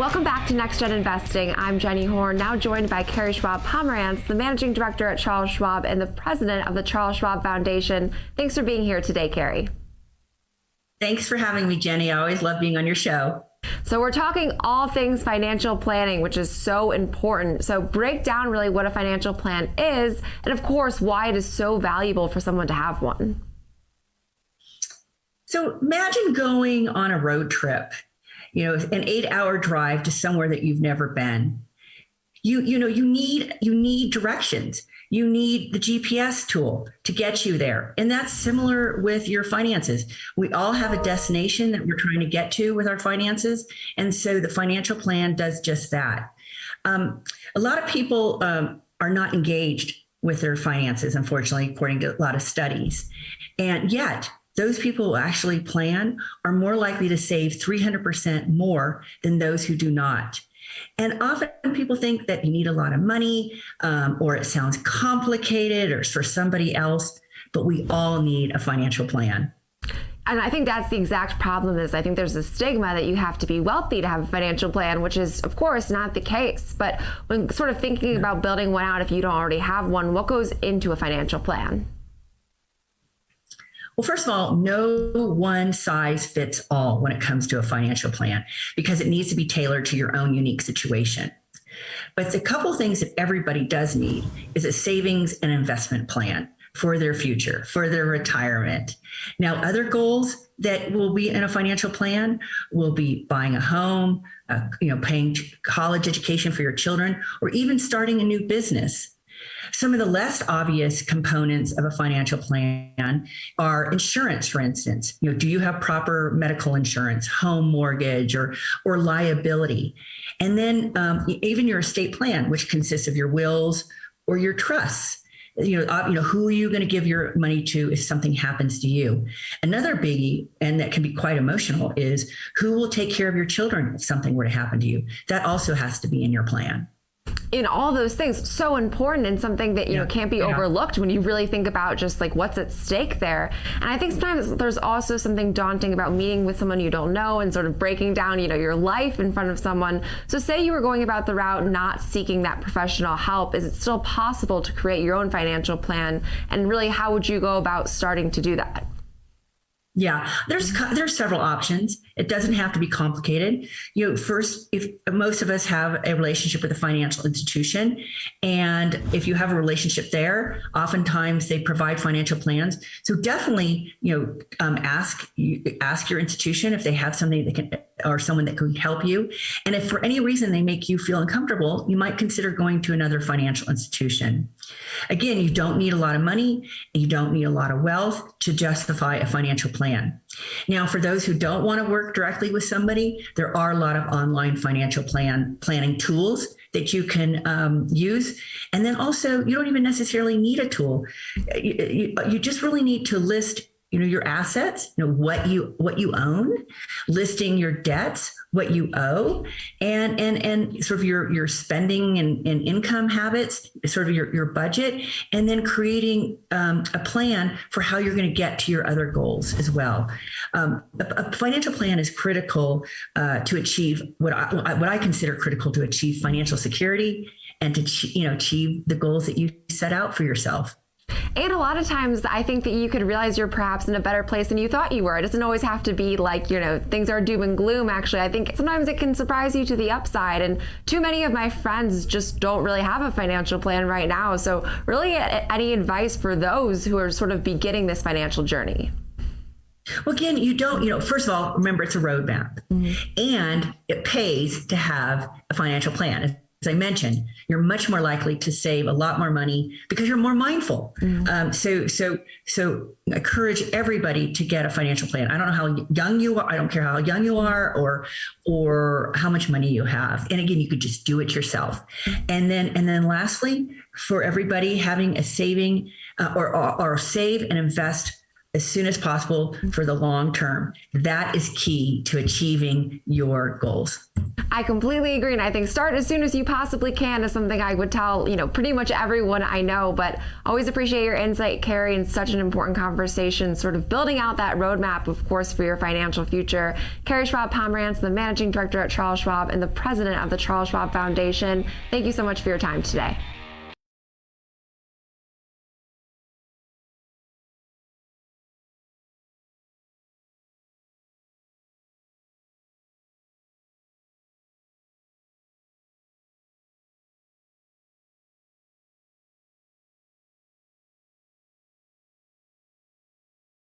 Welcome back to Next Gen Investing. I'm Jenny Horn, now joined by Carrie Schwab Pomerantz, the managing director at Charles Schwab and the president of the Charles Schwab Foundation. Thanks for being here today, Carrie. Thanks for having me, Jenny. I always love being on your show. So, we're talking all things financial planning, which is so important. So, break down really what a financial plan is, and of course, why it is so valuable for someone to have one. So, imagine going on a road trip you know, an eight hour drive to somewhere that you've never been. You, you know, you need, you need directions. You need the GPS tool to get you there. And that's similar with your finances. We all have a destination that we're trying to get to with our finances. And so the financial plan does just that. Um, a lot of people um, are not engaged with their finances, unfortunately, according to a lot of studies. And yet, those people who actually plan are more likely to save 300% more than those who do not. And often people think that you need a lot of money um, or it sounds complicated or it's for somebody else, but we all need a financial plan. And I think that's the exact problem is I think there's a stigma that you have to be wealthy to have a financial plan, which is of course not the case. But when sort of thinking about building one out if you don't already have one, what goes into a financial plan? Well, first of all, no one size fits all when it comes to a financial plan because it needs to be tailored to your own unique situation. But the couple things that everybody does need is a savings and investment plan for their future, for their retirement. Now, other goals that will be in a financial plan will be buying a home, uh, you know, paying college education for your children, or even starting a new business. Some of the less obvious components of a financial plan are insurance, for instance. You know, do you have proper medical insurance, home mortgage, or or liability? And then um, even your estate plan, which consists of your wills or your trusts you know, you know, who are you going to give your money to if something happens to you? Another biggie, and that can be quite emotional, is who will take care of your children if something were to happen to you. That also has to be in your plan in all those things so important and something that you yeah. know can't be yeah. overlooked when you really think about just like what's at stake there and i think sometimes there's also something daunting about meeting with someone you don't know and sort of breaking down you know your life in front of someone so say you were going about the route not seeking that professional help is it still possible to create your own financial plan and really how would you go about starting to do that yeah, there's there's several options. It doesn't have to be complicated. You know, first, if most of us have a relationship with a financial institution, and if you have a relationship there, oftentimes they provide financial plans. So definitely, you know, um, ask ask your institution if they have something that can or someone that can help you. And if for any reason they make you feel uncomfortable, you might consider going to another financial institution. Again, you don't need a lot of money, you don't need a lot of wealth to justify a financial plan. Now, for those who don't want to work directly with somebody, there are a lot of online financial plan planning tools that you can um, use. And then also, you don't even necessarily need a tool. You, you, you just really need to list you know your assets you know what you what you own listing your debts what you owe and and and sort of your your spending and, and income habits sort of your, your budget and then creating um, a plan for how you're going to get to your other goals as well. Um, a, a, financial plan is critical uh, to achieve what I, what I consider critical to achieve financial security and to you know achieve the goals that you set out for yourself and a lot of times, I think that you could realize you're perhaps in a better place than you thought you were. It doesn't always have to be like, you know, things are doom and gloom, actually. I think sometimes it can surprise you to the upside. And too many of my friends just don't really have a financial plan right now. So, really, any advice for those who are sort of beginning this financial journey? Well, again, you don't, you know, first of all, remember it's a roadmap mm-hmm. and it pays to have a financial plan as I mentioned, you're much more likely to save a lot more money because you're more mindful. Mm. Um, so, so, so encourage everybody to get a financial plan. I don't know how young you are. I don't care how young you are or, or how much money you have. And again, you could just do it yourself. And then, and then lastly, for everybody having a saving uh, or, or, or save and invest as soon as possible for the long term. That is key to achieving your goals. I completely agree. And I think start as soon as you possibly can is something I would tell, you know, pretty much everyone I know. But always appreciate your insight, Carrie, and such an important conversation, sort of building out that roadmap, of course, for your financial future. Carrie Schwab Pomerantz, the managing director at Charles Schwab and the president of the Charles Schwab Foundation. Thank you so much for your time today.